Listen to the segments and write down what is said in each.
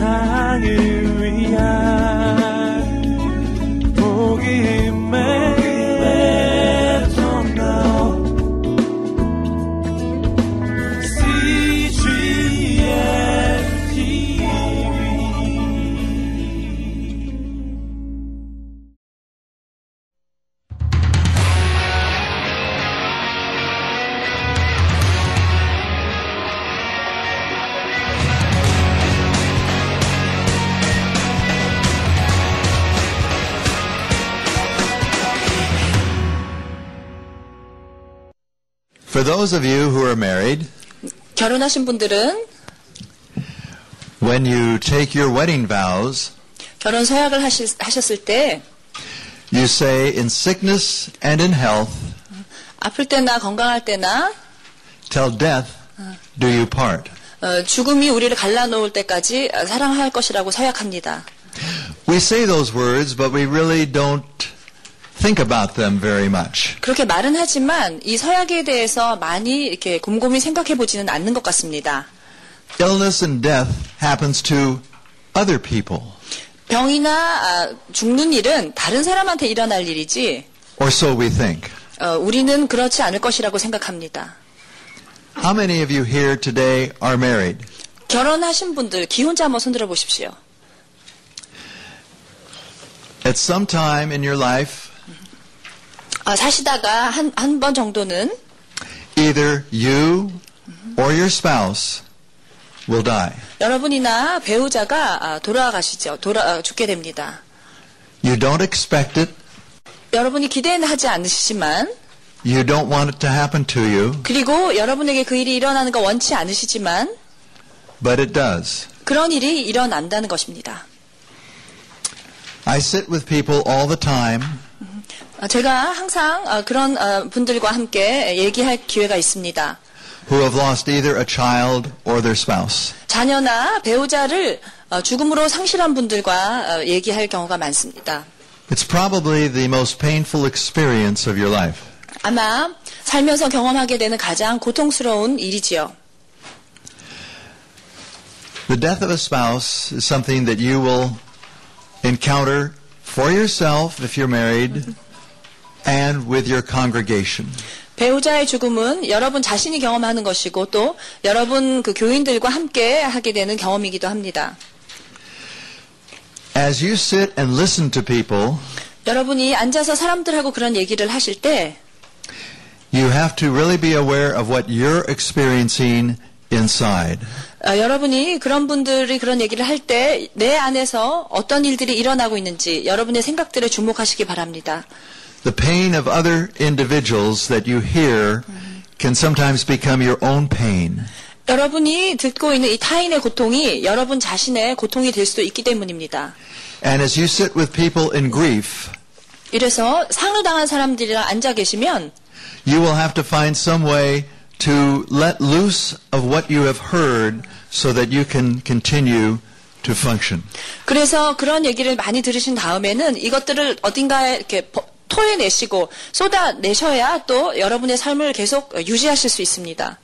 세상을 those of you who are married, 결혼하신 분들은 when you take your wedding vows, 결혼 서약을 하실, 하셨을 때 you say, in sickness and in health, 아플 때나 건강할 때나 till death do you part. 어, 죽음이 우리를 갈라놓을 때까지 사랑할 것이라고 서약합니다. We say those words, but we really don't think about them very much. 그렇게 말은 하지만 이 서약에 대해서 많이 이렇게 곰곰이 생각해 보지는 않는 것 같습니다. Illness and death happens to other people, 병이나 아, 죽는 일은 다른 사람한테 일어날 일이지 or so we think. 어, 우리는 그렇지 않을 것이라고 생각합니다. How many of you here today are married? 결혼하신 분들 기혼자 한번 손들어 보십시오. At some time in your life, 아, 사시다가 한 한 번 정도는 either you or your spouse will die. 여러분이나 배우자가 아, 돌아가시죠. 돌아 아, 죽게 됩니다. You don't expect it. 여러분이 기대는 하지 않으시지만 You don't want it to happen to you, 그리고 여러분에게 그 일이 일어나는 거 원치 않으시지만 but it does. 그런 일이 일어난다는 것입니다. I sit with people all the time 아, 제가 항상 아, 그런 아, 분들과 함께 얘기할 기회가 있습니다. who have lost either a child or their spouse. 자녀나 배우자를 어, 죽음으로 상실한 분들과 어, 얘기할 경우가 많습니다. It's probably the most painful experience of your life. 아마 살면서 경험하게 되는 가장 고통스러운 일이지요. The death of a spouse is something that you will encounter for yourself if you're married and with your congregation. 배우자의 죽음은 여러분 자신이 경험하는 것이고 또 여러분 그 교인들과 함께 하게 되는 경험이기도 합니다. As you sit and listen to people, 여러분이 앉아서 사람들하고 그런 얘기를 하실 때 you have to really be aware of what you're experiencing inside. 어, 여러분이 그런 분들이 그런 얘기를 할 때 내 안에서 어떤 일들이 일어나고 있는지 여러분의 생각들에 주목하시기 바랍니다. The pain of other individuals that you hear can sometimes become your own pain. 여러분이 듣고 있는 이 타인의 고통이 여러분 자신의 고통이 될 수도 있기 때문입니다. And as you sit with people in grief, 이래서 상을 당한 사람들이랑 앉아 계시면 you will have to find some way to let loose of what you have heard so that you can continue to function. 그래서 그런 얘기를 많이 들으신 다음에는 이것들을 어딘가에 이렇게 버- 토해내시고 쏟아내셔야 또 여러분의 삶을 계속 유지하실 수 있습니다.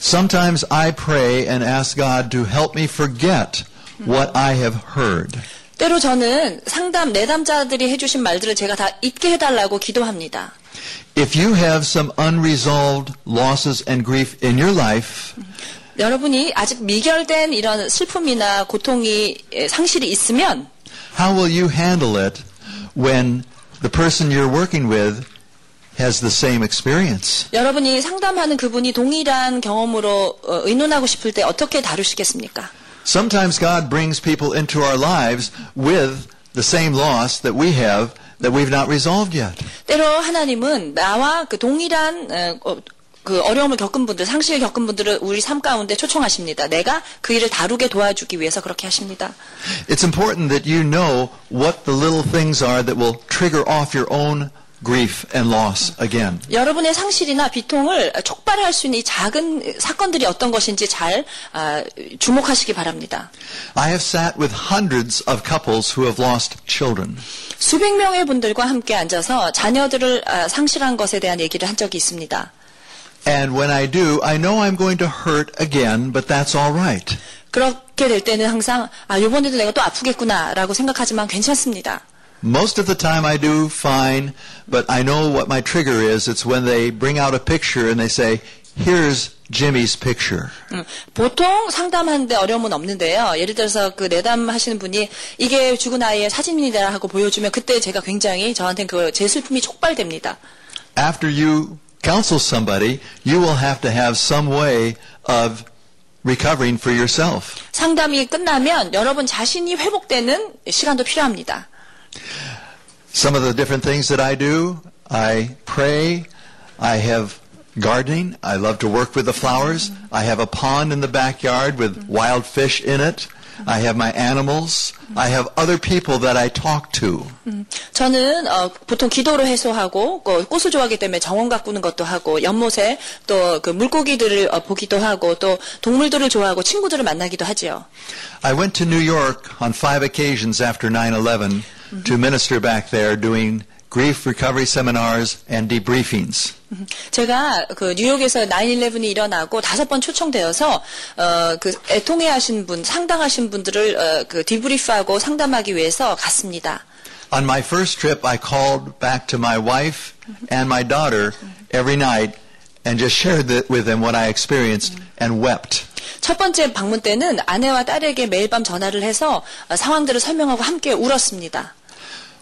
Sometimes I pray and ask God to help me forget what I have heard. 때로 저는 상담, 내담자들이 해주신 말들을 제가 다 잊게 해달라고 기도합니다. If you have some unresolved losses and grief in your life, 여러분이 아직 미결된 이런 슬픔이나 고통이 에, 상실이 있으면 how will you handle it when the person you're working with has the same experience? 여러분이 상담하는 그분이 동일한 경험으로 어, 의논하고 싶을 때 어떻게 다루시겠습니까? Sometimes God brings people into our lives with the same loss that we have that we've not resolved yet. 때로 하나님은 나와 그 동일한 어, 어, 그 어려움을 겪은 분들, 상실 겪은 분들을 우리 삶 가운데 초청하십니다. 내가 그 일을 다루게 도와주기 위해서 그렇게 하십니다. It's important that you know what the little things are that will trigger off your own grief and loss again. 여러분의 상실이나 비통을 촉발할 수 있는 이 작은 사건들이 어떤 것인지 잘 아, 주목하시기 바랍니다. I have sat with hundreds of couples who have lost children. 수백 명의 분들과 함께 앉아서 자녀들을 아, 상실한 것에 대한 얘기를 한 적이 있습니다. And when I do, I know I'm going to hurt again, but that's all right. 그렇게 될 때는 항상 아 이번에도 내가 또 아프겠구나라고 생각하지만 괜찮습니다. Most of the time I do fine, but I know what my trigger is. It's when they bring out a picture and they say, here's Jimmy's picture. 음, 보통 상담하는데 어려움은 없는데요. 예를 들어서 그 내담 하시는 분이 이게 죽은 아이의 사진이다 하고 보여주면 그때 제가 굉장히 저한테는 그제 슬픔이 촉발됩니다. After you counsel somebody, you will have to have some way of recovering for yourself. 상담이 끝나면 여러분 자신이 회복되는 시간도 필요합니다. Some of the different things that I do, I pray, I have gardening, I love to work with the flowers, I have a pond in the backyard with wild fish in it, I have my animals, I have other people that I talk to. 저는 어, 보통 기도로 해소하고 그 꽃을 좋아하기 때문에 정원 가꾸는 것도 하고 연못에 또 그 물고기들을 어, 보기도 하고 또 동물들을 좋아하고 친구들을 만나기도 하지요. I went to New York on five occasions after 9-11 to minister back there doing grief recovery seminars and debriefings. 제가 그 뉴욕에서 9/11이 일어나고 다섯 번 초청되어서 어 그 애통해하신 분, 상당하신 분들을 어, 그 디브리프하고 상담하기 위해서 갔습니다. On my first trip, I called back to my wife and my daughter every night and just shared with them what I experienced and wept. 첫 번째 방문 때는 아내와 딸에게 매일 밤 전화를 해서 어, 상황들을 설명하고 함께 울었습니다.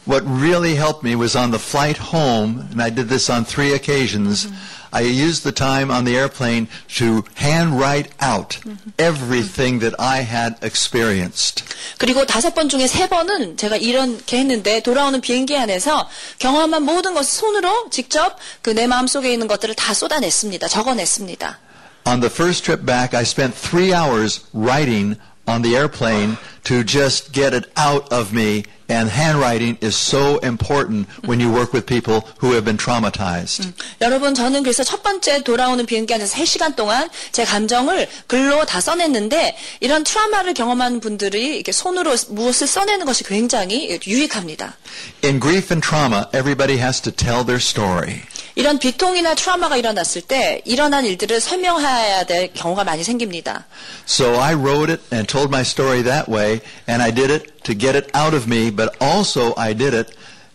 What really helped me was on the flight home, and I did this on three occasions. I used the time on the airplane to hand write out everything that I had experienced. 그리고 다섯 번 중에 세 번은 제가 이렇게 했는데 돌아오는 비행기 안에서 경험한 모든 것을 손으로 직접 그 내 마음속에 있는 것들을 다 쏟아냈습니다. 적어냈습니다. On the first trip back, I spent three hours writing on the airplane To just get it out of me. And handwriting is so important when you work with people who have been traumatized. 여러분 저는 그래서 첫 번째 돌아오는 비행기 안에서 3시간 동안 제 감정을 글로 다 써냈는데 이런 트라우마를 경험한 분들이 이렇게 손으로 무엇을 써내는 것이 굉장히 유익합니다. In grief and trauma, everybody has to tell their story. 이런 비통이나 트라우마가 일어났을 때 일어난 일들을 설명해야 될 경우가 많이 생깁니다. So I wrote it and told my story that way, and I did it to get it out of me, but also I did it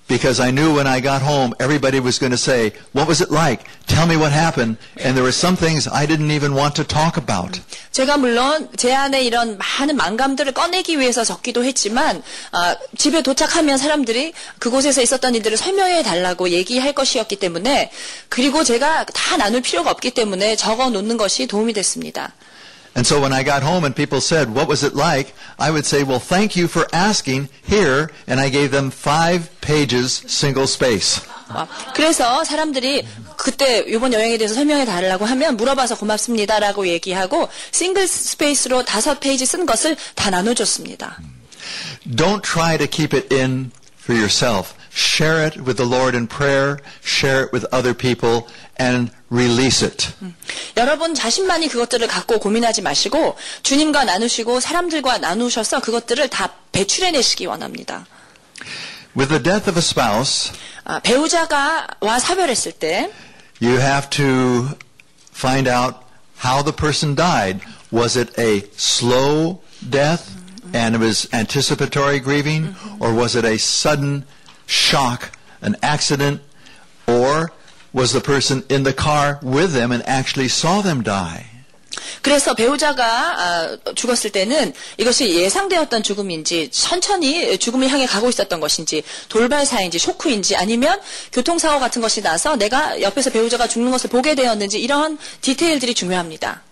because I knew when I got home everybody was going to say, What was it like? Tell me what happened. And there were some things I didn't even want to talk about. 제가 물론 제 안에 이런 많은 만감들을 꺼내기 위해서 적기도 했지만 아, 집에 도착하면 사람들이 그곳에서 있었던 일들을 설명해 달라고 얘기할 것이었기 때문에 그리고 제가 다 나눌 필요가 없기 때문에 적어 놓는 것이 도움이 됐습니다. And so when I got home and people said, What was it like? I would say, Well, thank you for asking here. And I gave them five pages, single space. 아, 그래서 사람들이 그때 이번 여행에 대해서 설명해 달라고 하면 물어봐서 고맙습니다라고 얘기하고 싱글 스페이스로 다섯 페이지 쓴 것을 다 나눠줬습니다. Don't try to keep it in for yourself. Share it with the Lord in prayer, share it with other people, and release it. 여러분 자신만이 그것들을 갖고 고민하지 마시고 주님과 나누시고 사람들과 나누셔서 그것들을 다 배출해내시기 원합니다. With the death of a spouse, 아, 배우자가 와 사별했을 때 you have to find out how the person died. Was it a slow death and it was anticipatory grieving, or was it a sudden shock, an accident, or was the person in the car with them and actually saw them die? 그래서 배우자가 아, 죽었을 때는 이것이 예상되었던 죽음인지 천천히 죽음을 향해 가고 있었던 것인지 돌발사인지 쇼크인지 아니면 교통사고 같은 것이 나서 내가 옆에서 배우자가 죽는 것을 보게 되었는지 이런 디테일들이 중요합니다.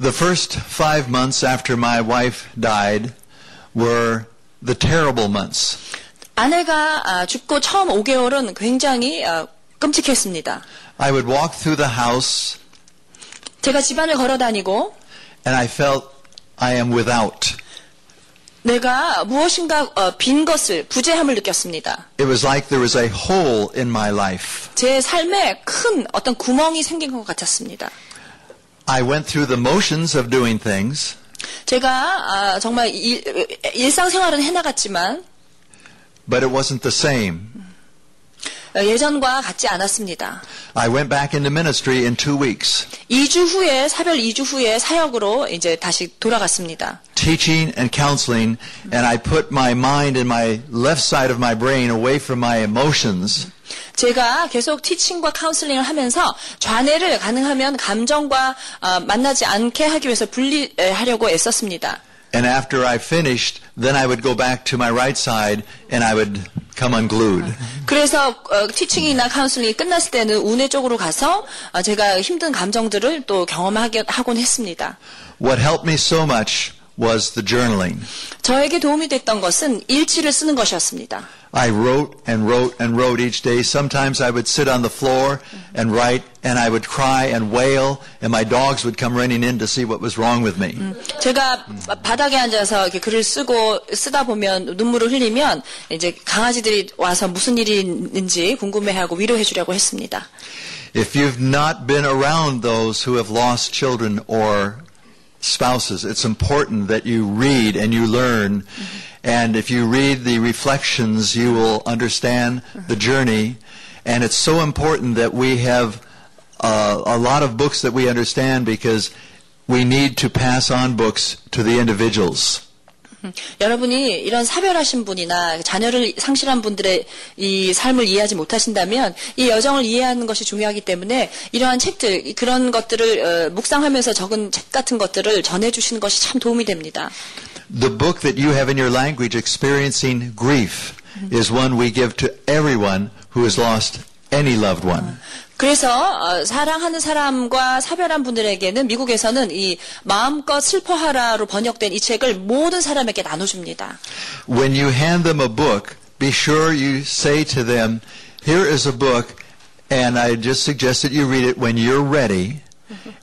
The first five months after my wife died were the terrible months. 아내가 아, 죽고 처음 5개월은 굉장히 아, 끔찍했습니다. I would walk through the house 제가 집안을 걸어 다니고 and I felt I am without. 내가 무엇인가 어, 빈 것을 부재함을 느꼈습니다. It was like there was a hole in my life. 제 삶에 큰 어떤 구멍이 생긴 것 같았습니다. I went through the motions of doing things, 제가 아, 정말 일, 일상생활은 해나갔지만 but it wasn't the same. 어, 예전과 같지 않았습니다. I went back into ministry in two weeks. 2주 후에 사별 2주 후에 사역으로 이제 다시 돌아갔습니다. teaching and counseling, and I put my mind and my left side of my brain away from my emotions, 제가 계속 teaching과 카운슬링을 하면서 좌뇌를 가능하면 감정과 어, 만나지 않게 하기 위해서 분리하려고 애썼습니다. And after I finished, then I would go back to my right side and I would come unglued. 그래서 어, teaching이나 카운슬링이 끝났을 때는 우뇌 쪽으로 가서 어, 제가 힘든 감정들을 또 경험하게 하곤 했습니다. What helped me so much was the journaling. 저에게 도움이 됐던 것은 일지를 쓰는 것이었습니다. I wrote and wrote and wrote each day. Sometimes I would sit on the floor and write, and I would cry and wail, and my dogs would come running in to see what was wrong with me. 제가 바닥에 앉아서 이렇게 글을 쓰고 쓰다 보면 눈물을 흘리면 이제 강아지들이 와서 무슨 일이 있는지 궁금해하고 위로해 주려고 했습니다. If you've not been around those who have lost children or spouses, it's important that you read and you learn. And if you read the reflections, you will understand the journey. And it's so important that we have uh, a lot of books that we understand because we need to pass on books to the individuals. 여러분이 이런 사별하신 분이나 자녀를 상실한 분들의 이 삶을 이해하지 못하신다면 이 여정을 이해하는 것이 중요하기 때문에 이러한 책들 그런 것들을 어, 묵상하면서 적은 책 같은 것들을 전해주시는 것이 참 도움이 됩니다. The book that you have in your language, Experiencing Grief, is one we give to everyone who has lost any loved one. 그래서 어, 사랑하는 사람과 사별한 분들에게는 미국에서는 이 마음껏 슬퍼하라로 번역된 이 책을 모든 사람에게 나눠줍니다. When you hand them a book, be sure you say to them, Here is a book, and I just suggest that you read it when you're ready.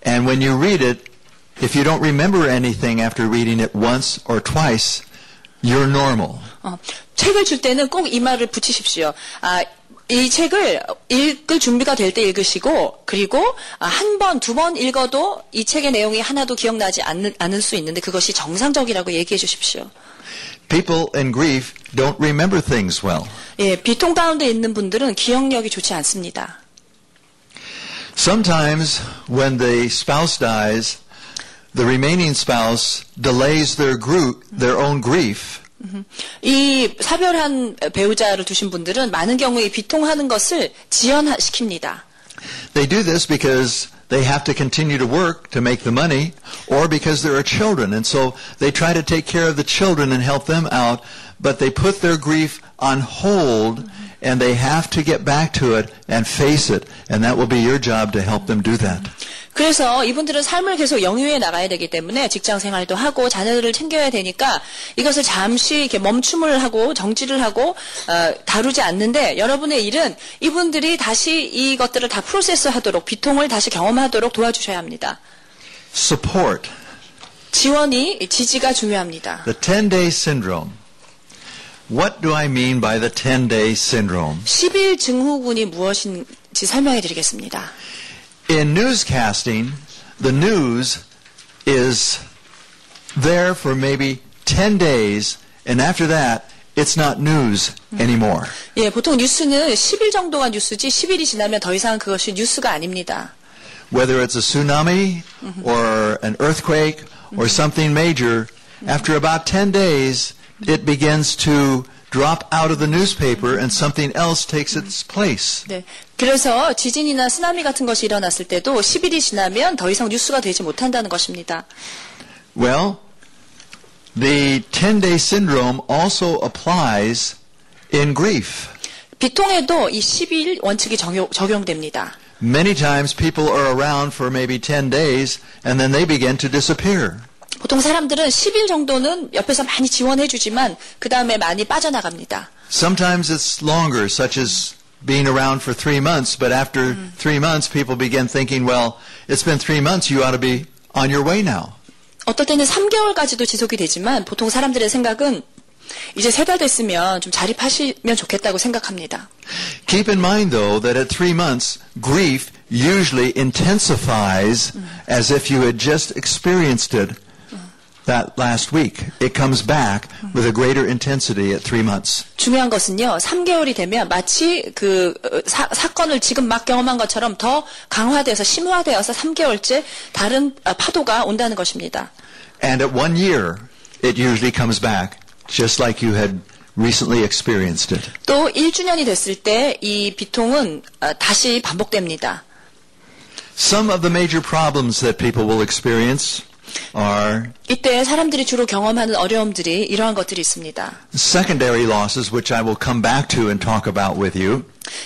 And when you read it, If you don't remember anything after reading it once or twice, you're normal. 어, 책을 줄 때는 꼭 이 말을 붙이십시오. 아, 이 책을 읽을 준비가 될 때 읽으시고 그리고 아, 한 번, 두 번 읽어도 이 책의 내용이 하나도 기억나지 않는, 않을 수 있는데 그것이 정상적이라고 얘기해 주십시오. People in grief don't remember things well. 예, 비통 가운데 있는 분들은 기억력이 좋지 않습니다. Sometimes when the spouse dies, the remaining spouse delays their group, their own grief 이 사별한 배우자를 두신 분들은 많은 경우에 비통하는 것을 지연시킵니다. They do this because they have to continue to work to make the money or because there are children. And so they try to take care of the children and help them out, but they put their grief on hold and they have to get back to it and face it. And that will be your job to help them do that. 그래서 이분들은 삶을 계속 영위해 나가야 되기 때문에 직장 생활도 하고 자녀들을 챙겨야 되니까 이것을 잠시 이렇게 멈춤을 하고 정지를 하고 어, 다루지 않는데 여러분의 일은 이분들이 다시 이것들을 다 프로세스하도록 비통을 다시 경험하도록 도와주셔야 합니다. Support. 지원이 지지가 중요합니다. The 10-day syndrome. What do I mean by the 10-day syndrome? 10일 증후군이 무엇인지 설명해 드리겠습니다. In newscasting, the news is there for maybe 10 days, and after that, it's not news anymore. 예, 보통 뉴스는 10일 정도가 뉴스지 10일이 지나면 더 이상 그것이 뉴스가 아닙니다. Whether it's a tsunami or an earthquake or something major, after about 10 days, it begins to drop out of the newspaper and something else takes its place. 네. 그래서 지진이나 쓰나미 같은 것이 일어났을 때도 10일이 지나면 더 이상 뉴스가 되지 못한다는 것입니다. Well, the 10 day syndrome also applies in grief. 비통에도 이 10일 원칙이 적용, 적용됩니다. Many times people are around for maybe 10 days and then they begin to disappear. 보통 사람들은 10일 정도는 옆에서 많이 지원해 주지만 그 다음에 많이 빠져나갑니다. Sometimes it's longer, such as being around for three months, but after three months, people begin thinking, well, it's been three months, you ought to be on your way now. 어떨 때는 3개월까지도 지속이 되지만 보통 사람들의 생각은 이제 세 달 됐으면 좀 자립하시면 좋겠다고 생각합니다. Keep in mind, though, that at three months, grief usually intensifies as if you had just experienced it that last week. It comes back with a greater intensity at three months. 중요한 것은요, 3개월이 되면 마치 그 어, 사, 사건을 지금 막 경험한 것처럼 더 강화되어서 심화되어서 3개월째 다른 아, 파도가 온다는 것입니다. And at one year, it usually comes back, just like you had recently experienced it. 또 1주년이 됐을 때 이 비통은 어, 다시 반복됩니다. Some of the major problems that people will experience are 이때 사람들이 주로 경험하는 어려움들이 이러한 것들이 있습니다. secondary losses, which I will come back to and talk about with you.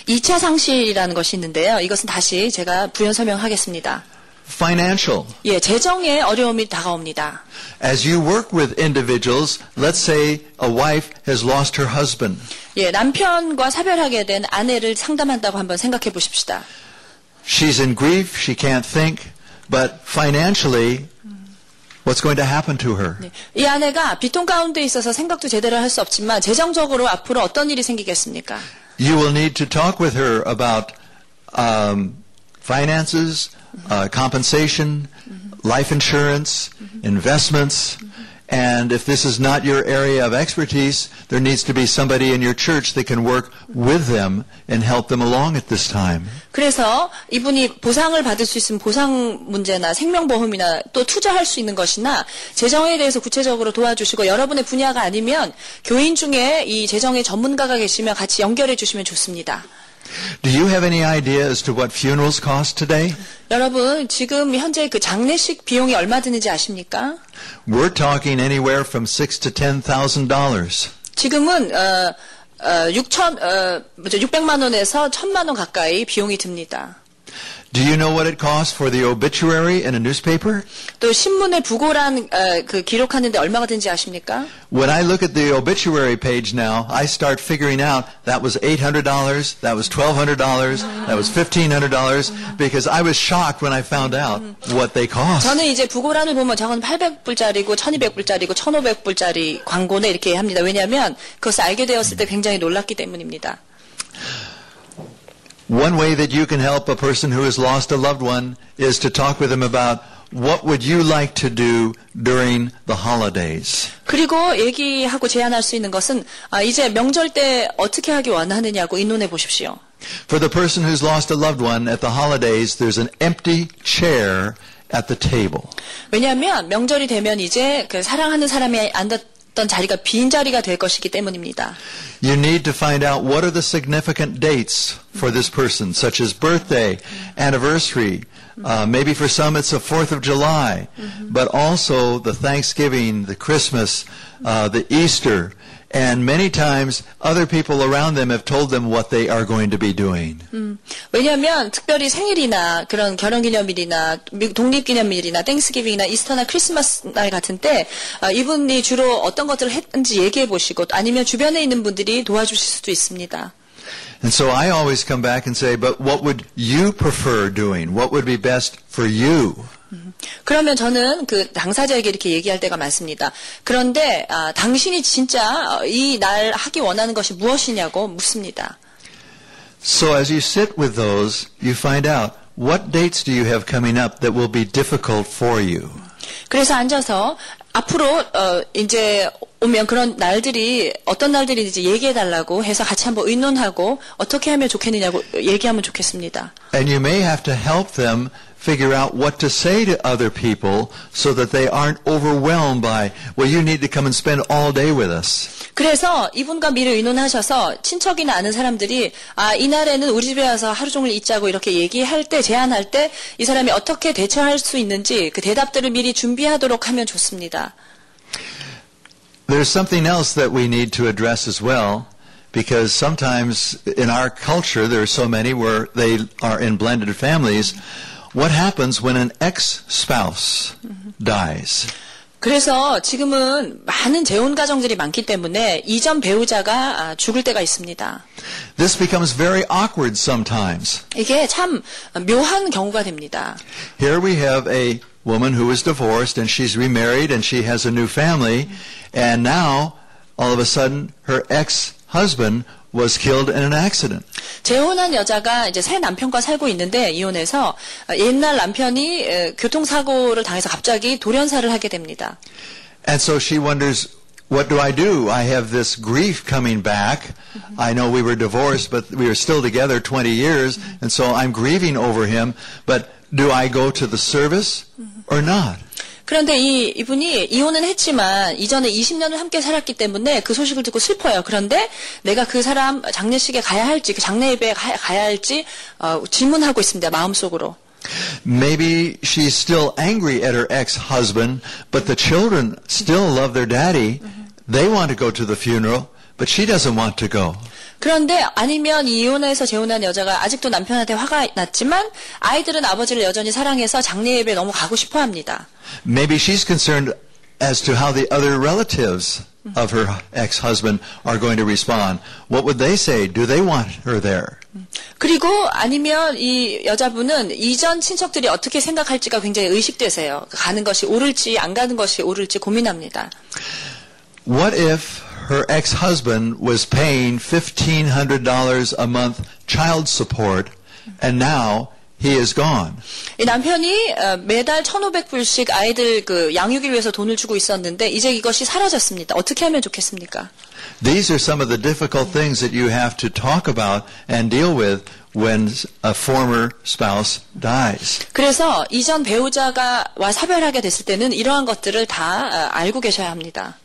2차 상실이라는 것이 있는데요. 이것은 다시 제가 부연 설명하겠습니다. Financial. 예, 재정의 어려움이 다가옵니다. As you work with individuals, let's say a wife has lost her husband. 예, 남편과 사별하게 된 아내를 상담한다고 한번 생각해 보십시다. She's in grief, she can't think, but financially, what's going to happen to her? 네, 이 아내가 비통 가운데 있어서 생각도 제대로 할 수 없지만 재정적으로 앞으로 어떤 일이 생기겠습니까? You will need to talk with her about um, finances, uh, compensation, life insurance, investments, And if this is not your area of expertise, there needs to be somebody in your church that can work with them and help them along at this time. 그래서 이분이 보상을 받을 수 있으면 보상 문제나 생명보험이나 또 투자할 수 있는 것이나 재정에 대해서 구체적으로 도와주시고 여러분의 분야가 아니면 교인 중에 이 재정의 전문가가 계시면 같이 연결해 주시면 좋습니다. Do you have any idea as to what funerals cost today? 여러분 지금 현재 그 장례식 비용이 얼마 드는지 아십니까? We're talking anywhere from six to ten thousand dollars. 지금은 어, 어, 6천 어, 뭐죠 600만 원에서 1000만 원 가까이 비용이 듭니다. Do you know what it costs for the obituary in a newspaper? 또 신문에 부고란 어, 그 기록하는데 얼마가 드는지 아십니까? When I look at the obituary page now, I start figuring out that was $800, that was $1,200, that was $1,500 because I was shocked when I found out what they cost. 저는 이제 부고란을 보면 저건 800불짜리고 1200불짜리고 1500불짜리 광고네 이렇게 합니다. 왜냐하면 그것을 알게 되었을 때 굉장히 놀랐기 때문입니다. One way that you can help a person who has lost a loved one is to talk with them about what would you like to do during the holidays. 그리고 얘기하고 제안할 수 있는 것은 아, 이제 명절 때 어떻게 하기 원하느냐고 의논해 보십시오. For the person who's lost a loved one at the holidays, there's an empty chair at the table. 왜냐하면 명절이 되면 이제 그 사랑하는 사람이 앉았 던 자리가 빈 자리가 될 것이기 때문입니다. You need to find out what are the significant dates for this person, such as birthday, anniversary. Uh, maybe for some it's the 4th of July, but also the Thanksgiving, the Christmas, uh, the Easter. And many times other people around them have told them what they are going to be doing. 왜냐하면 특별히 생일이나 그런 결혼기념일이나 미- 독립기념일이나 땡스기빙이나 이스터나 크리스마스 날 같은 때 아, 이분이 주로 어떤 것들을 했는지 얘기해 보시고 또 아니면 주변에 있는 분들이 도와주실 수도 있습니다. And so I always come back and say, but what would you prefer doing? What would be best for you? 그러면 저는 그 당사자에게 이렇게 얘기할 때가 많습니다. 그런데 아, 당신이 진짜 이 날 하기 원하는 것이 무엇이냐고 묻습니다. So as you sit with those, you find out what dates do you have coming up that will be difficult for you? 그래서 앉아서 앞으로 어, 이제 오면 그런 날들이 어떤 날들인지 얘기해 달라고 해서 같이 한번 의논하고 어떻게 하면 좋겠느냐고 얘기하면 좋겠습니다. And you may have to help them figure out what to say to other people so that they aren't overwhelmed by, well, you need to come and spend all day with us. 그래서 이분과 미리 의논하셔서 친척이나 아는 사람들이 아 이날에는 우리 집에 와서 하루 종일 있자고 이렇게 얘기할 때 제안할 때 이 사람이 어떻게 대처할 수 있는지 그 대답들을 미리 준비하도록 하면 좋습니다. There's something else that we need to address as well, because sometimes in our culture there are so many where they are in blended families. What happens when an ex-spouse dies? 그래서 지금은 많은 재혼 가정들이 많기 때문에 이전 배우자가 아, 죽을 때가 있습니다. This becomes very awkward sometimes. 이게 참 묘한 경우가 됩니다. Here we have a woman who was divorced and she's remarried and she has a new family and now all of a sudden her ex-husband was killed in an accident. 재혼한 여자가 이제 새 남편과 살고 있는데 이혼해서 어, 옛날 남편이 에, 교통사고를 당해서 갑자기 돌연사를 하게 됩니다. And so she wonders, what do I do? I have this grief coming back. I know we were divorced, but we are still together 20 years, and so I'm grieving over him. But do I go to the service or not? 그런데 이, 이분이 이혼은 했지만 이전에 20년을 함께 살았기 때문에 그 소식을 듣고 슬퍼요. 그런데 내가 그 사람 장례식에 가야 할지, 그 장례 예배에 가, 가야 할지 어, 질문하고 있습니다. 마음속으로. Maybe she's still angry at her ex-husband, but the children still love their daddy. They want to go to the funeral, but she doesn't want to go. 그런데 아니면 이 이혼해서 재혼한 여자가 아직도 남편한테 화가 났지만 아이들은 아버지를 여전히 사랑해서 장례 예배에 너무 가고 싶어 합니다. Maybe she's concerned as to how the other relatives of her ex-husband are going to respond. What would they say? Do they want her there? 그리고 아니면 이 여자분은 이전 친척들이 어떻게 생각할지가 굉장히 의식되세요. 가는 것이 옳을지 안 가는 것이 옳을지 고민합니다. What if her ex-husband was paying $1,500 a month child support and now he is gone? 이 남편이 어, 매달 1,500불씩 아이들 그 양육을 위해서 돈을 주고 있었는데 이제 이것이 사라졌습니다. 어떻게 하면 좋겠습니까? These are some of the difficult things that you have to talk about and deal with when a former spouse dies. 그래서 이전 배우자가 와 사별하게 됐을 때는 이러한 것들을 다 어, 알고 계셔야 합니다.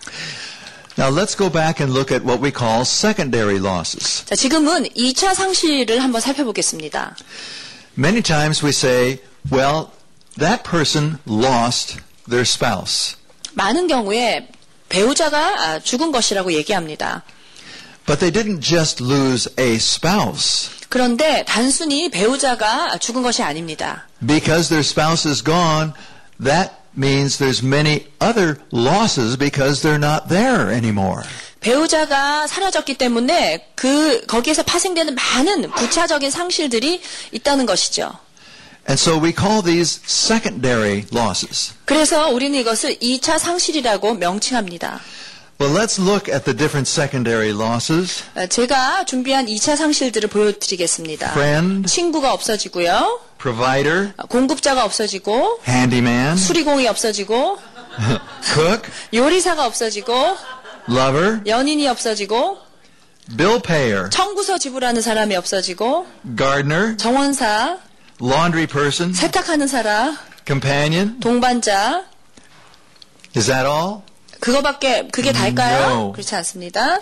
Now let's go back and look at what we call secondary losses. 자, 지금은 2차 상실을 한번 살펴보겠습니다. Many times we say, well, that person lost their spouse. 많은 경우에 배우자가 아, 죽은 것이라고 얘기합니다. But they didn't just lose a spouse. 그런데 단순히 배우자가 죽은 것이 아닙니다. Because their spouse is gone, that means there's many other losses because they're not there anymore. 배우자가 사라졌기 때문에 그 거기에서 파생되는 많은 부차적인 상실들이 있다는 것이죠. And so we call these secondary losses. 그래서 우리는 이것을 2차 상실이라고 명칭합니다. Well, let's look at the different secondary losses. 어, 제가 준비한 2차 상실들을 보여드리겠습니다. Friend, 친구가 없어지고요. provider, 어, 공급자가 없어지고 handyman, 수리공이 없어지고 cook, 요리사가 없어지고 lover, 연인이 없어지고 bill payer, 청구서 지불하는 사람이 없어지고 gardener, 정원사, laundry person, 세탁하는 사람, companion. 동반자 Is that all? 그거밖에 그게 다일까요? No. 그렇지 않습니다.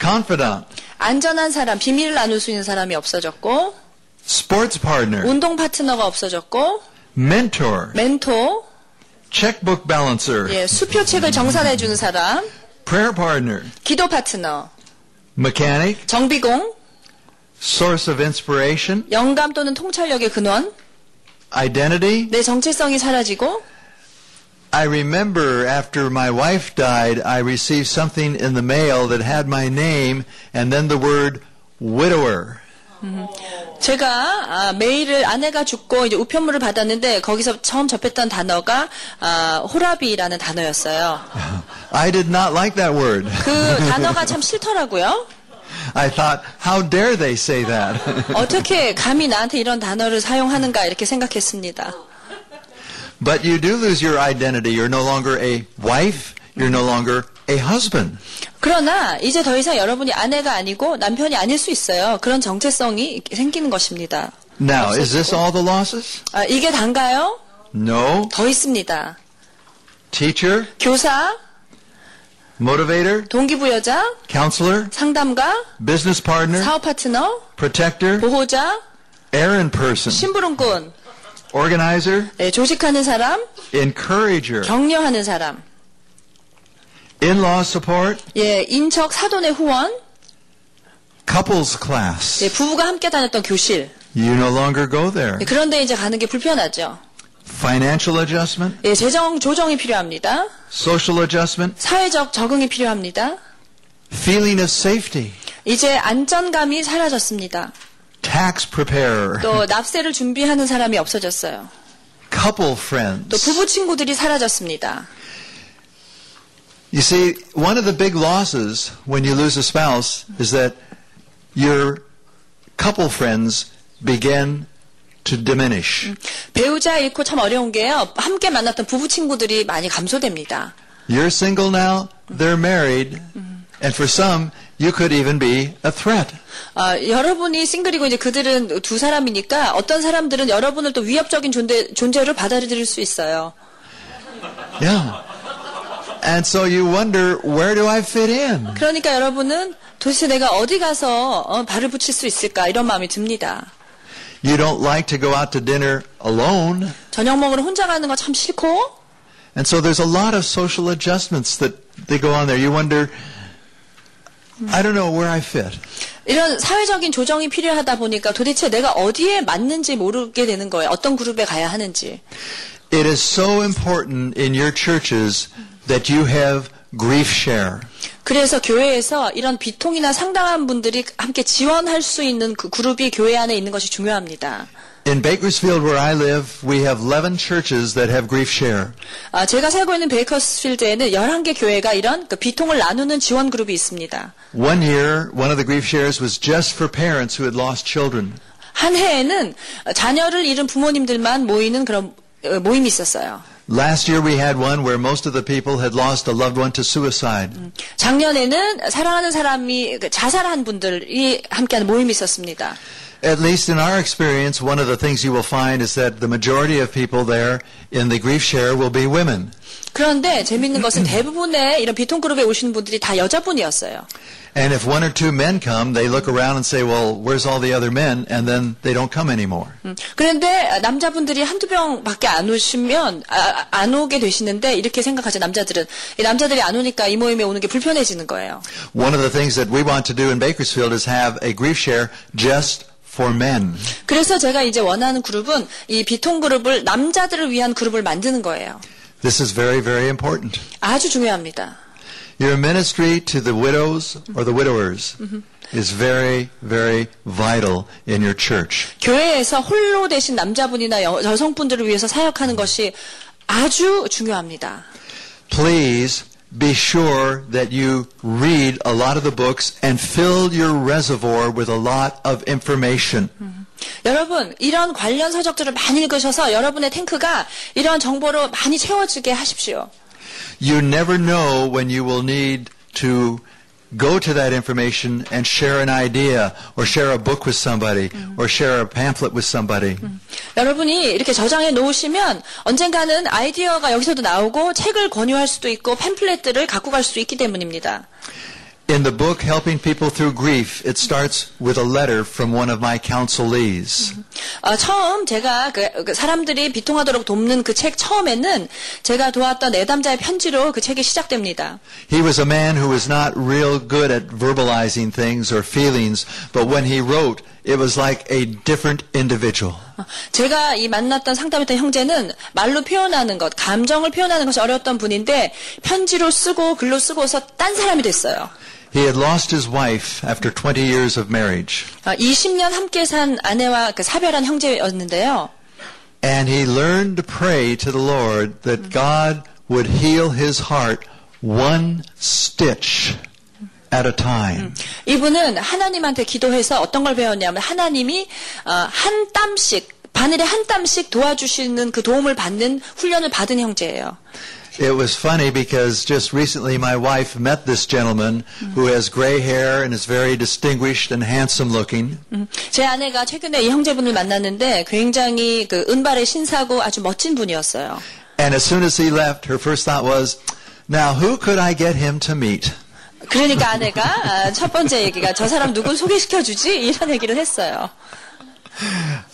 Confidant, 안전한 사람, 비밀을 나눌 수 있는 사람이 없어졌고 sports partner, 운동 파트너가 없어졌고 mentor, 멘토, checkbook balancer, 예, 수표책을 정산해 주는 사람, prayer partner, 기도 파트너, mechanic, 정비공, source of inspiration, 영감 또는 통찰력의 근원, identity. 내 정체성이 사라지고 I remember after my wife died, I received something in the mail that had my name and then the word widower. 제가 아, 메일을 아내가 죽고 이제 우편물을 받았는데 거기서 처음 접했던 단어가 아, 호라비라는 단어였어요. I did not like that word. 그 단어가 참 싫더라고요. I thought, how dare they say that? 어떻게 감히 나한테 이런 단어를 사용하는가 이렇게 생각했습니다. But you do lose your identity. You're no longer a wife. You're no longer a husband. 그러나 이제 더 이상 여러분이 아내가 아니고 남편이 아닐 수 있어요. 그런 정체성이 생기는 것입니다. Now, is this all the losses? 아, 이게 단가요? No. 더 있습니다. Teacher, 교사, motivator, 동기부여자, counselor, 상담가, business partner, 사업 파트너, protector, 보호자, errand person, 심부름꾼, organizer, 네, 조직하는 사람, encourager, 격려하는 사람, in-law support, 예, 인척 사돈의 후원, couples class. 예, 부부가 함께 다녔던 교실. You no longer go there. 예, 그런데 이제 가는 게 불편하죠. Financial adjustment, 예, 재정 조정이 필요합니다. social adjustment, 사회적 적응이 필요합니다. feeling of safety, 이제 안전감이 사라졌습니다. tax preparer, 또 납세를 준비하는 사람이 없어졌어요. couple 또 friends. 부부 친구들이 사라졌습니다. You see, one of the big losses when you lose a spouse is that your couple friends begin to diminish. 배우자 잃고 참 어려운 게요. 함께 만났던 부부 친구들이 많이 감소됩니다. You're single now, they're married, and for some, you could even be a threat. 아, 여러분이 싱글이고 이제 그들은 두 사람이니까 어떤 사람들은 여러분을 또 위협적인 존재, 존재로 받아들일 수 있어요. Yeah. And so you wonder, where do I fit in? 그러니까 여러분은 도대체 내가 어디 가서 어, 발을 붙일 수 있을까 이런 마음이 듭니다. You don't like to go out to dinner alone. 저녁 먹으러 혼자 가는 거 참 싫고 And so there's a lot of social adjustments that they go on there. You wonder, I don't know where I fit. 이런 사회적인 조정이 필요하다 보니까 도대체 내가 어디에 맞는지 모르게 되는 거예요. 어떤 그룹에 가야 하는지. It is so important in your churches that you have grief share. 그래서 교회에서 이런 비통이나 상당한 분들이 함께 지원할 수 있는 그 그룹이 교회 안에 있는 것이 중요합니다. In Bakersfield, where I live, we have 11 churches that have grief share. 아, 제가 살고 있는 베이커스필드에는 11개 교회가 이런 그 비통을 나누는 지원 그룹이 있습니다. One year, one of the grief shares was just for parents who had lost children. 한 해에는 자녀를 잃은 부모님들만 모이는 그런 어, 모임이 있었어요. Last year, we had one where most of the people had lost a loved one to suicide. 작년에는 사랑하는 사람이 그 자살한 분들이 함께하는 모임이 있었습니다. At least in our experience, one of the things you will find is that the majority of people there in the grief share will be women. 그런데 재밌는 것은 대부분의 이런 비통 그룹에 오시는 분들이 다 여자분이었어요. And if one or two men come, they look around and say, well, where's all the other men? And then they don't come anymore. 음, 그런데 남자분들이 한두 명밖에 안 오시면 아, 안 오게 되시는데 이렇게 생각하죠 남자들은 이 남자들이 안 오니까 이 모임에 오는 게 불편해지는 거예요. One of the things that we want to do in Bakersfield is have a grief share just for men. 그래서 제가 이제 원하는 그룹은 이 비통 그룹을 남자들을 위한 그룹을 만드는 거예요. This is very, very important. 아주 중요합니다. Your ministry to the widows or the widowers is very, very vital in your church. 교회에서 홀로 되신 남자분이나 여, 여성분들을 위해서 사역하는 것이 아주 중요합니다. Please be sure that you read a lot of the books and fill your reservoir with a lot of information. 여러분, 이런 관련 서적들을 많이 읽으셔서 여러분의 탱크가 이런 정보로 많이 채워지게 하십시오. You never know when you will need to go to that information and share an idea or share a book with somebody or share a pamphlet with somebody. 여러분이 이렇게 저장해 놓으시면 언젠가는 아이디어가 여기서도 나오고 책을 권유할 수도 있고 팸플렛들을 갖고 갈 수도 있기 때문입니다. In the book Helping People Through Grief, it starts with a letter from one of my counselees. 어, 처음 제가 그, 그 사람들이 비통하도록 돕는 그 책 처음에는 제가 도왔던 내담자의 편지로 그 책이 시작됩니다. He was a man who was not real good at verbalizing things or feelings, but when he wrote, it was like a different individual. 어, 제가 이 만났던 상담했던 형제는 말로 표현하는 것, 감정을 표현하는 것이 어려웠던 분인데 편지로 쓰고 글로 쓰고서 딴 사람이 됐어요. He had lost his wife after 20 years of marriage, 아, 20년 함께 산 아내와 그 사별한 형제였는데요. and he learned to pray to the Lord that God would heal his heart one stitch at a time. 이분은 하나님한테 기도해서 어떤 걸 배웠냐면 하나님이 어, 한 땀씩 바늘에 한 땀씩 도와주시는 그 도움을 받는 훈련을 받은 형제예요. It was funny because just recently my wife met this gentleman who has gray hair and is very distinguished and handsome looking. 음, 제 아내가 최근에 이 형제분을 만났는데 굉장히 그 은발의 신사고 아주 멋진 분이었어요. And as soon as he left, her first thought was, now who could I get him to meet? 그러니까 아내가 아, 첫 번째 얘기가 저 사람 누구 소개시켜 주지 이런 얘기를 했어요.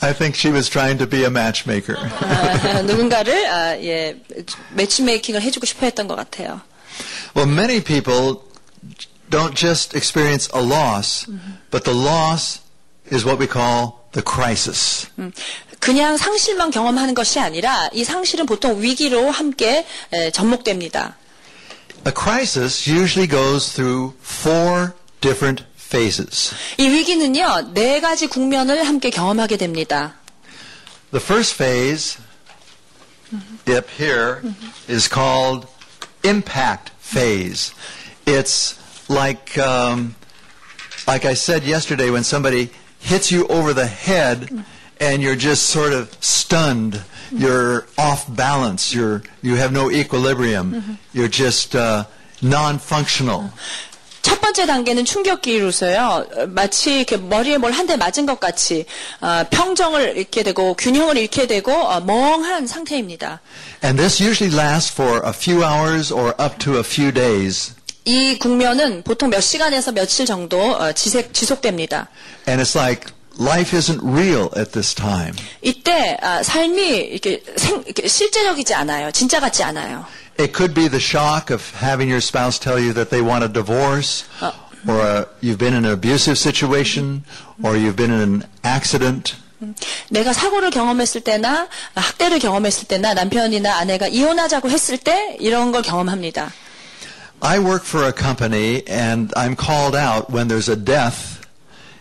I think she was trying to be a matchmaker. 아, 누군가를 아, 예 매치메이킹을 해주고 싶어했던 것 같아요. well, many people don't just experience a loss, but the loss is what we call the crisis. 음, 그냥 상실만 경험하는 것이 아니라 이 상실은 보통 위기로 함께 에, 접목됩니다. A crisis usually goes through four different phases. 이 위기는요 네 가지 국면을 함께 경험하게 됩니다. The first phase, up here, is called impact phase. It's like, um, like I said yesterday, when somebody hits you over the head and you're just sort of stunned. You're off balance. You're you have no equilibrium. You're just uh, non-functional. 첫 번째 단계는 충격기로서요. 어, 마치 이렇게 머리에 뭘 한 대 맞은 것 같이 어, 평정을 잃게 되고 균형을 잃게 되고 어, 멍한 상태입니다. And this usually lasts for a few hours or up to a few days. 이 국면은 보통 몇 시간에서 며칠 정도 어, 지색, 지속됩니다. And it's like life isn't real at this time. 이때 아, 삶이 이렇게, 생- 이렇게 실제적이지 않아요. 진짜 같지 않아요. It could be the shock of having your spouse tell you that they want a divorce, or uh you've been in an abusive situation, or you've been in an accident. 내가 사고를 경험했을 때나 학대를 경험했을 때나 남편이나 아내가 이혼하자고 했을 때 이런 걸 경험합니다. I work for a company and I'm called out when there's a death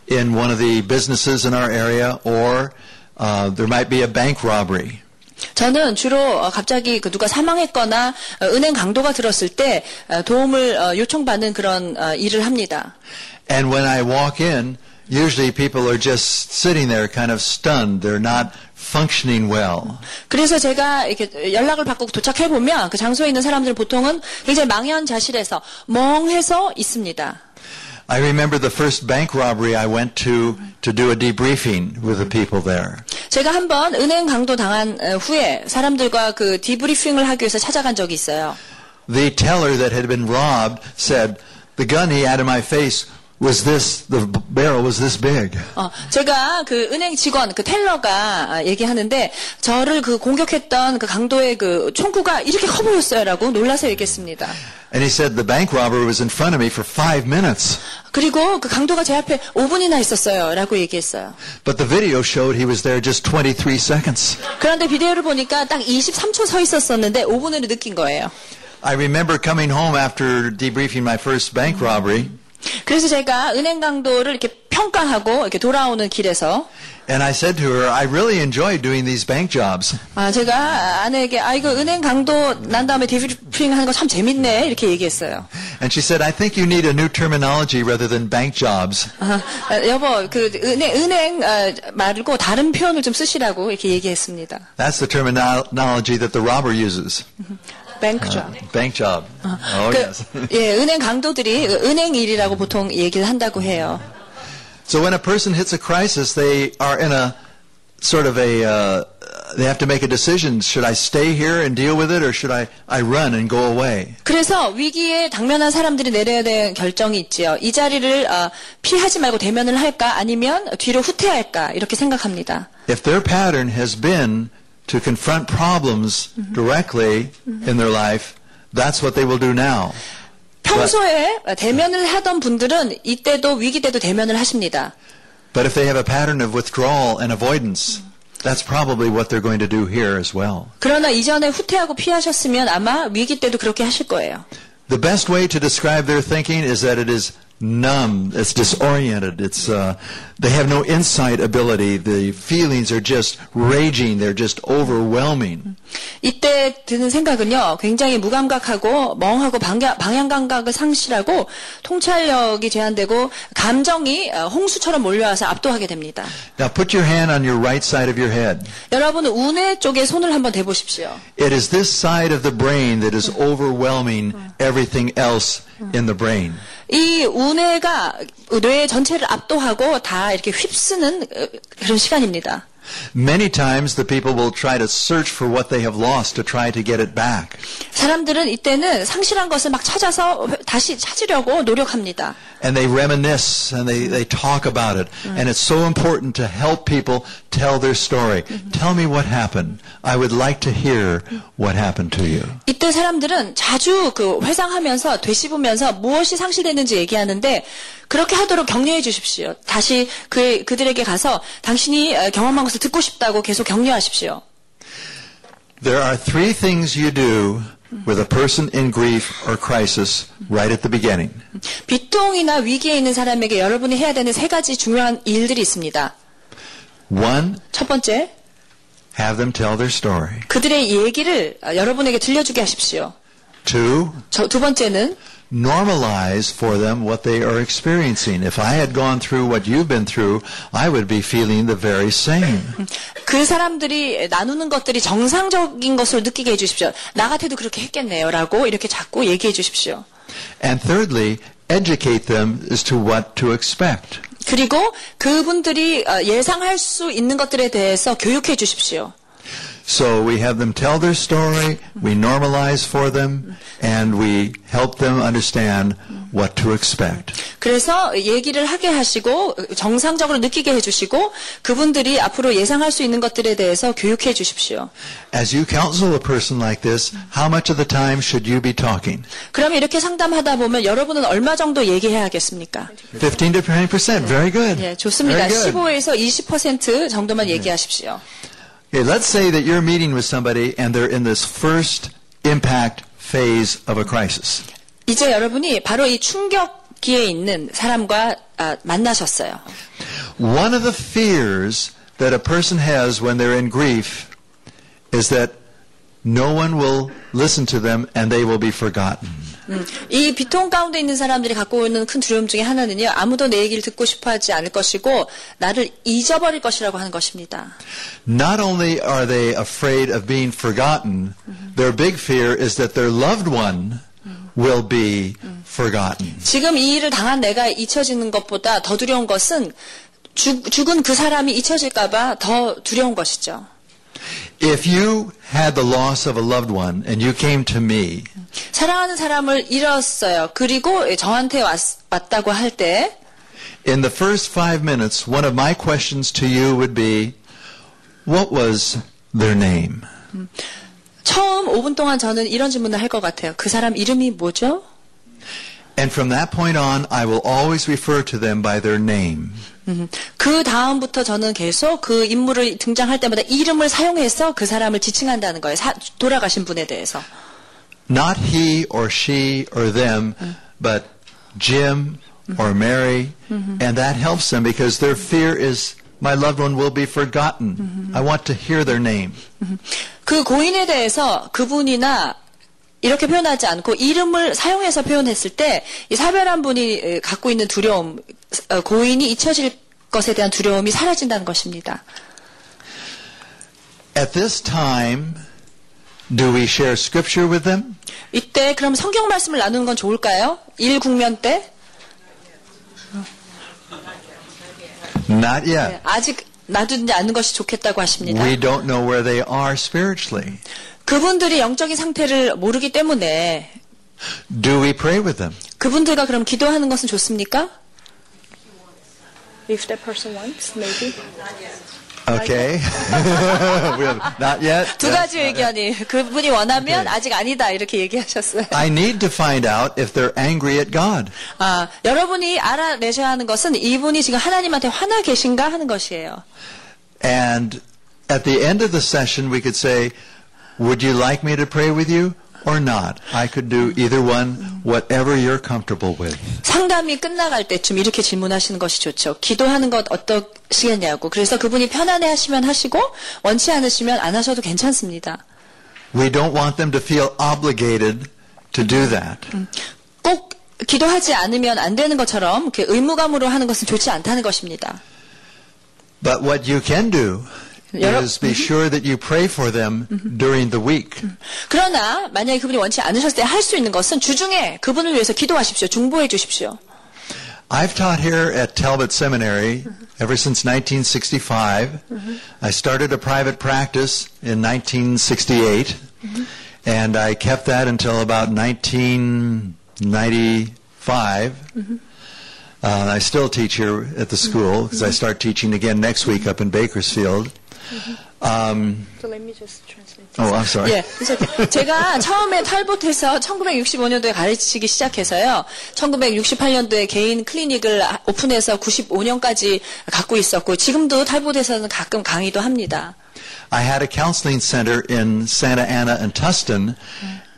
in one of the businesses in our area or uh, there might be a bank robbery. 저는 주로 어, 갑자기 그 누가 사망했거나 어, 은행 강도가 들었을 때 어, 도움을 어, 요청받는 그런 어, 일을 합니다. And when I walk in, usually people are just sitting there kind of stunned. They're not functioning well. 그래서 제가 이렇게 연락을 받고 도착해 보면 그 장소에 있는 사람들 보통은 굉장히 망연자실해서 멍해서 있습니다. I remember the first bank robbery I went to to do a debriefing with the people there. 제가 한번 은행 강도 당한 어, 후에 사람들과 그 디브리핑을 하기 위해서 찾아간 적이 있어요. The teller that had been robbed said, "The gun he had in my face was this. The barrel was this big." 어, 제가 그 은행 직원, 그 텔러가 아, 얘기하는데 저를 그 공격했던 그 강도의 그 총구가 이렇게 커 보였어요라고 놀라서 얘기했습니다. And he said the bank robber was in front of me for five minutes, 그리고 그 강도가 제 앞에 5분이나 있었어요라고 얘기했어요. but the video showed he was there just 23 seconds. 그런데 비디오를 보니까 딱 23초 서 있었었는데 5분으로 느낀 거예요. I remember coming home after debriefing my first bank robbery, 그래서 제가 은행 강도를 이렇게 평가하고 이렇게 돌아오는 길에서 and I said to her, "I really enjoy doing these bank jobs." 아, 제가 아내에게 아 이거 은행 강도 난 다음에 디브리핑 하는 거 참 재밌네 이렇게 얘기했어요. And she said, "I think you need a new terminology rather than bank jobs." 아, 아, 여보 그 은행 은행 아, 말고 다른 표현을 좀 쓰시라고 이렇게 얘기했습니다. That's the terminology that the robber uses. 뱅크죠. Bank job. Oh 그, yes. 예, 은행 강도들이 은행 일이라고 보통 얘기를 한다고 해요. So when a person hits a crisis, they are in a sort of a uh, they have to make a decision. Should I stay here and deal with it, or should I I run and go away? 그래서 위기에 당면한 사람들이 내려야 되는 결정이 있지요. 이 자리를 어, 피하지 말고 대면을 할까 아니면 뒤로 후퇴할까 이렇게 생각합니다. If their pattern has been to confront problems directly in their life, that's what they will do now. 평소에 대면을 하던 분들은 이때도 위기 때도 대면을 하십니다. But if they have a pattern of withdrawal and avoidance, that's probably what they're going to do here as well. 그러나 이전에 후퇴하고 피하셨으면 아마 위기 때도 그렇게 하실 거예요. The best way to describe their thinking is that it is numb. It's disoriented. It's uh, they have no insight ability. The feelings are just raging. They're just overwhelming. 이때 드는 생각은요, 굉장히 무감각하고 멍하고 방향, 방향 감각을 상실하고 통찰력이 제한되고 감정이 어, 홍수처럼 몰려와서 압도하게 됩니다. Now put your hand on your right side of your head. 여러분은 우뇌 쪽에 손을 한번 대보십시오. It is this side of the brain that is overwhelming everything else in the brain. 이 우뇌가 뇌 전체를 압도하고 다 이렇게 휩쓰는 어, 그런 시간입니다. Many times the people will try to search for what they have lost to try to get it back. 사람들은 이때는 상실한 것을 막 찾아서 회- 다시 찾으려고 노력합니다. And they reminisce and they, they talk about it. And it's so important to help people tell their story. Tell me what happened. I would like to hear what happened to you. 이때 사람들은 자주 그 회상하면서 되씹으면서 무엇이 상실됐는지 얘기하는데 그렇게 하도록 격려해 주십시오. 다시 그 그들에게 가서 당신이 어, 경험한 것을 듣고 싶다고 계속 격려하십시오. There are three things you do with a person in grief or crisis right at the beginning. 비통이나 위기에 있는 사람에게 여러분이 해야 되는 세 가지 중요한 일들이 있습니다. One, 첫 번째, have them tell their story. 그들의 얘기를 어, 여러분에게 들려주게 하십시오. Two, 저, 두 번째는 normalize for them what they are experiencing. If I had gone through what you've been through, I would be feeling the very same. 그 사람들이 나누는 것들이 정상적인 것으로 느끼게 해주십시오. 나 같아도 그렇게 했겠네요. 라고 이렇게 자꾸 얘기해 주십시오. And thirdly, educate them as to what to expect. 그리고 그분들이 어, 예상할 수 있는 것들에 대해서 교육해 주십시오. So we have them tell their story, we normalize for them, and we help them understand what to expect. 그래서 얘기를 하게 하시고 정상적으로 느끼게 해주시고 그분들이 앞으로 예상할 수 있는 것들에 대해서 교육해 주십시오. As you counsel a person like this, how much of the time should you be talking? 그러면 이렇게 상담하다 보면 여러분은 얼마 정도 얘기해야겠습니까? 15 to 20%. Very good. 예, 좋습니다. Very good. 15에서 20% 정도만 얘기하십시오. Okay, let's say that you're meeting with somebody and they're in this first impact phase of a crisis. 이제 여러분이 바로 이 충격기에 있는 사람과 아, 만나셨어요. One of the fears that a person has when they're in grief is that no one will listen to them and they will be forgotten. 음, 이 비통 가운데 있는 사람들이 갖고 있는 큰 두려움 중에 하나는요. 아무도 내 얘기를 듣고 싶어 하지 않을 것이고 나를 잊어버릴 것이라고 하는 것입니다. Not only are they afraid of being forgotten, their big fear is that their loved one will be forgotten. 지금 이 일을 당한 내가 잊혀지는 것보다 더 두려운 것은 죽, 죽은 그 사람이 잊혀질까봐 더 두려운 것이죠. If you had the loss of a loved one and you came to me 사랑하는 사람을 잃었어요. 그리고 저한테 왔, 왔다고 할 때, In the first five minutes, one of my questions to you would be, what was their name? 처음 5분 동안 저는 이런 질문을 할 것 같아요. 그 사람 이름이 뭐죠? And from that point on, I will always refer to them by their name. 그 다음부터 저는 계속 그 인물을 등장할 때마다 이름을 사용해서 그 사람을 지칭한다는 거예요. 사- 돌아가신 분에 대해서. Not he or she or them, but Jim or Mary. And that helps them because their fear is my loved one will be forgotten. I want to hear their name. 그 고인에 대해서 그분이나 이렇게 표현하지 않고 이름을 사용해서 표현했을 때 이 사별한 분이 에, 갖고 있는 두려움, 어, 고인이 잊혀질 것에 대한 두려움이 사라진다는 것입니다. At this time, do we share scripture with them? 이때 그럼 성경 말씀을 나누는 건 좋을까요? 일 국면 때 Not 네, yet. 아직 놔두지 않는 것이 좋겠다고 하십니다. We don't know where they are spiritually. 그분들이 영적인 상태를 모르기 때문에 Do we pray with them? 그분들과 그럼 기도하는 것은 좋습니까? If that person wants, maybe. Okay. we have, not yet. 두 가지 의견이 그분이 원하면 네. 아직 아니다 이렇게 얘기하셨어요. I need to find out if they're angry at God. 아, 여러분이 알아내셔야 하는 것은 이분이 지금 하나님한테 화나 계신가 하는 것이에요. And at the end of the session, we could say, Would you like me to pray with you or not? I could do either one, whatever you're comfortable with. 상담이 끝나갈 때쯤 이렇게 질문하시는 것이 좋죠. 기도하는 것 어떠시겠냐고. 그래서 그분이 편안해 하시면 하시고 원치 않으시면 안 하셔도 괜찮습니다. We don't want them to feel obligated to do that. 꼭 기도하지 않으면 안 되는 것처럼 의무감으로 하는 것은 좋지 않다는 것입니다. But what you can do 여러- is be sure that you pray for them during the week. 그러나 만약에 그분이 원치 않으셨을 때 할 수 있는 것은 주중에 그분을 위해서 기도하십시오. 중보해 주십시오. I've taught here at Talbot Seminary ever since 1965. I started a private practice in 1968, and I kept that until about 1995. Uh, I still teach here at the school because I start teaching again next week up in Bakersfield. Um, oh, I'm sorry. 예, 그래서 제가 처음에 탈봇해서 1965년도에 가르치기 시작해서요. 1968년도에 개인 클리닉을 오픈해서 95년까지 갖고 있었고 지금도 탈봇에서는 가끔 강의도 합니다. I had a counseling center in Santa Ana and Tustin,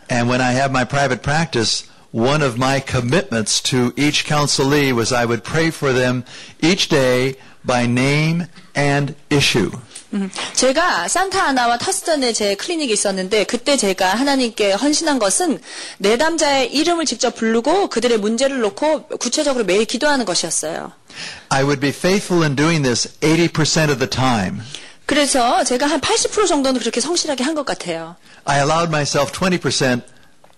and when I had my private practice, one of my commitments to each counselee was I would pray for them each day by name and issue. 음, 제가 산타 아나와 타스턴에 제 클리닉이 있었는데 그때 제가 하나님께 헌신한 것은 내담자의 이름을 직접 부르고 그들의 문제를 놓고 구체적으로 매일 기도하는 것이었어요. I would be faithful in doing this 80% of the time. 그래서 제가 한 80% 정도는 그렇게 성실하게 한 것 같아요. I allowed myself 20%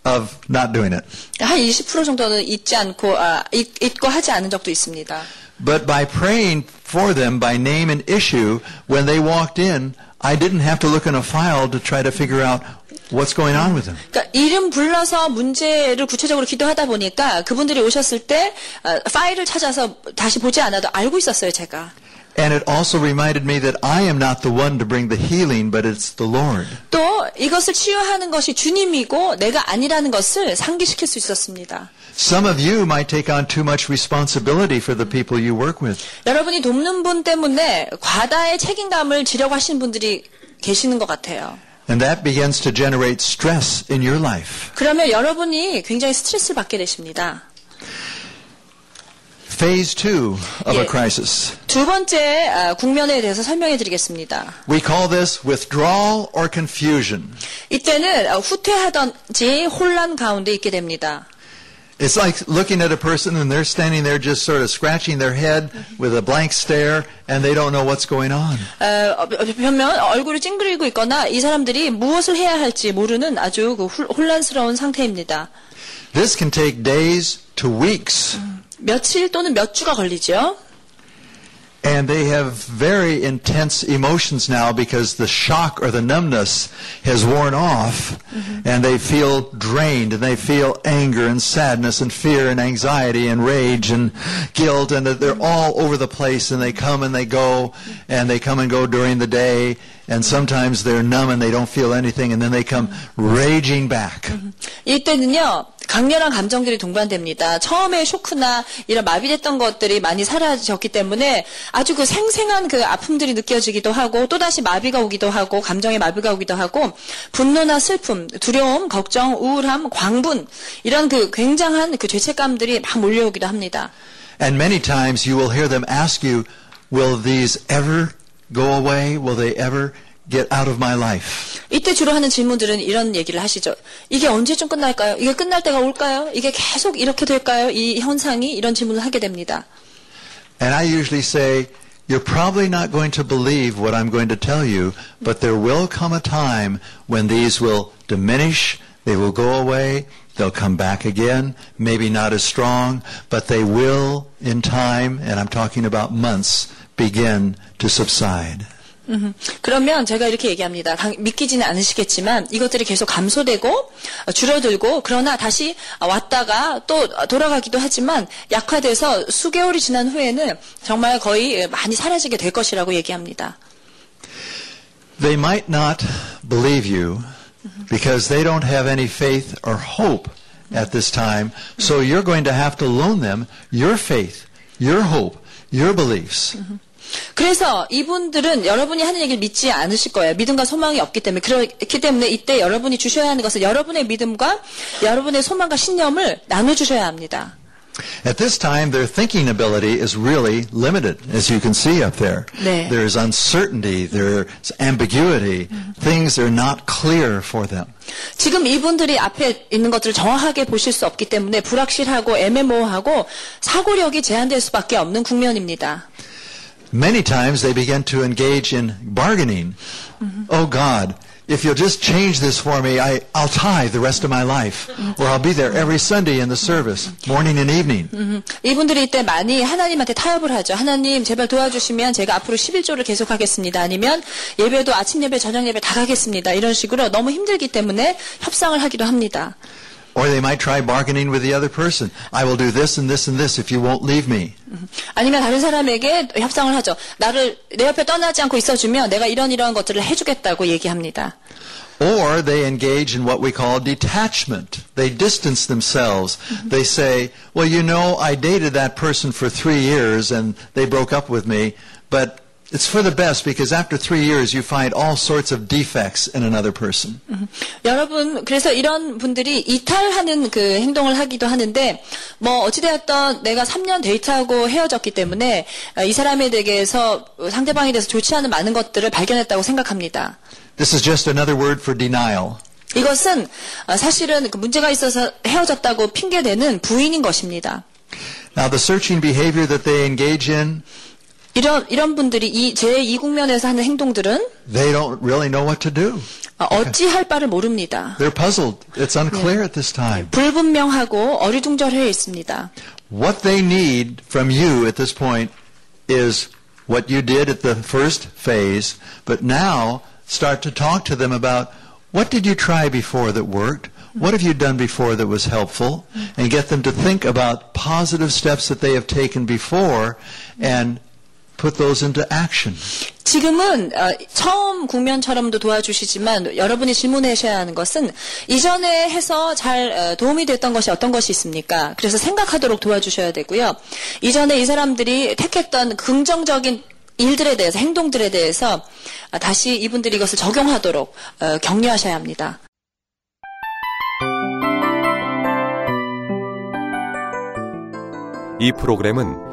of not doing it. 한 20% 정도는 잊지 않고 아, 잊, 잊고 하지 않은 적도 있습니다. But by praying for them by name and issue, when they walked in, I didn't have to look in a file to try to figure out what's going on with them. 그러니까 이름 불러서 문제를 구체적으로 기도하다 보니까 그분들이 오셨을 때 아, 파일을 찾아서 다시 보지 않아도 알고 있었어요, 제가. And it also reminded me that I am not the one to bring the healing, but it's the Lord. 또 이것을 치유하는 것이 주님이고 내가 아니라는 것을 상기시킬 수 있었습니다. Some of you might take on too much responsibility for the people you work with. 여러분이 돕는 분 때문에 과다의 책임감을 지려고 하시는 분들이 계시는 것 같아요. And that begins to generate stress in your life. 그러면 여러분이 굉장히 스트레스를 받게 되십니다. Phase two of a Yeah. crisis. 두 번째 아, 국면에 대해서 설명해 드리겠습니다. We call this withdrawal or confusion. 이때는 어, 후퇴하던지 혼란 가운데 있게 됩니다. It's like looking at a person and they're standing there just sort of scratching their head with a blank stare and they don't know what's going on. 어, 변면 얼굴을 찡그리고 있거나 이 사람들이 무엇을 해야 할지 모르는 아주 그 홀- 혼란스러운 상태입니다. This can take days to weeks. 며칠 또는 몇 주가 걸리죠. And they have very intense emotions now because the shock or the numbness has worn off and they feel drained and they feel anger and sadness and fear and anxiety and rage and guilt and that they're all over the place and they come and they go and they come and go during the day And sometimes they're numb and they don't feel anything and then they come raging back. 이때는요, 강렬한 감정들이 동반됩니다. 처음에 쇼크나 이런 마비됐던 것들이 많이 사라졌기 때문에 아주 그 생생한 그 아픔들이 느껴지기도 하고 또다시 마비가 오기도 하고 감정의 마비가 오기도 하고 분노나 슬픔, 두려움, 걱정, 우울함, 광분 이런 그 굉장한 그 죄책감들이 막 몰려오기도 합니다. And many times you will hear them ask you, will these ever go away? Will they ever get out of my life? 이때 주로 하는 질문들은 이런 얘기를 하시죠. 이게 언제쯤 끝날까요? 이게 끝날 때가 올까요? 이게 계속 이렇게 될까요? 이 현상이 이런 질문을 하게 됩니다. And I usually say, you're probably not going to believe what I'm going to tell you, but there will come a time when these will diminish, they will go away, they'll come back again, maybe not as strong, but they will in time, and I'm talking about months, begin to subside. 그러면 제가 이렇게 얘기합니다. 강- 믿기지는 않으시겠지만 이것들이 계속 감소되고 어, 줄어들고 그러나 다시 왔다가 또 돌아가기도 하지만 약화돼서 수개월이 지난 후에는 정말 거의 많이 사라지게 될 것이라고 얘기합니다. They might not believe you because they don't have any faith or hope at this time. So you're going to have to loan them your faith, your hope, your beliefs. 그래서 이분들은 여러분이 하는 얘기를 믿지 않으실 거예요. 믿음과 소망이 없기 때문에 그렇기 때문에 이때 여러분이 주셔야 하는 것은 여러분의 믿음과 여러분의 소망과 신념을 나눠 주셔야 합니다. At this time, their thinking ability is really limited, as you can see up there. 네. There's uncertainty, there's ambiguity, things are not clear for them. 지금 이분들이 앞에 있는 것들을 정확하게 보실 수 없기 때문에 불확실하고 애매모호하고 사고력이 제한될 수밖에 없는 국면입니다. Many times they begin to engage in bargaining. Oh God, if you'll just change this for me, I, I'll tithe the rest of my life. Or I'll be there every Sunday in the service, morning and evening. 이분들이 이때 많이 하나님한테 타협을 하죠. 하나님 제발 도와주시면 제가 앞으로 11조를 계속하겠습니다. 아니면 예배도 아침 예배, 저녁 예배 다 가겠습니다. 이런 식으로 너무 힘들기 때문에 협상을 하기도 합니다. Or they might try bargaining with the other person. I will do this and this and this if you won't leave me. 아니면 다른 사람에게 협상을 하죠. 나를 내 옆에 떠나지 않고 있어주면 내가 이런 이러한 것들을 해주겠다고 얘기합니다. Or they engage in what we call detachment. They distance themselves. They say, well, you know, I dated that person for three years and they broke up with me, but it's for the best because after three years you find all sorts of defects in another person. 여러분, 그래서 이런 분들이 이탈하는 그 행동을 하기도 하는데, 뭐, 어찌되었던 내가 3년 데이트하고 헤어졌기 때문에 어, 이 사람에 대해서 상대방에 대해서 좋지 않은 많은 것들을 발견했다고 생각합니다. This is just another word for denial. 이것은 어, 사실은 그 문제가 있어서 헤어졌다고 핑계대는 부인인 것입니다. Now, the searching behavior that they engage in 이런 이런 분들이 이 제 2 국면에서 하는 행동들은 they don't really know what to do. 어, 어찌할 바를 모릅니다. They're puzzled. It's unclear at this time. 불분명하고 어리둥절해 있습니다. What they need from you at this point is what you did at the first phase, but now start to talk to them about what did you try before that worked? What have you done before that was helpful? And get them to think about positive steps that they have taken before and put those into action. 지금은 어, 처음 국면처럼도 도와주시지만 여러분이 질문하셔야 하는 것은 이전에 해서 잘 어, 도움이 됐던 것이 어떤 것이 있습니까? 그래서 생각하도록 도와주셔야 되고요. 이전에 이 사람들이 택했던 긍정적인 일들에 대해서 행동들에 대해서 아, 다시 이분들이 이것을 적용하도록 어, 격려하셔야 합니다. 이 프로그램은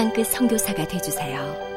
땅끝 성교사가 되주세요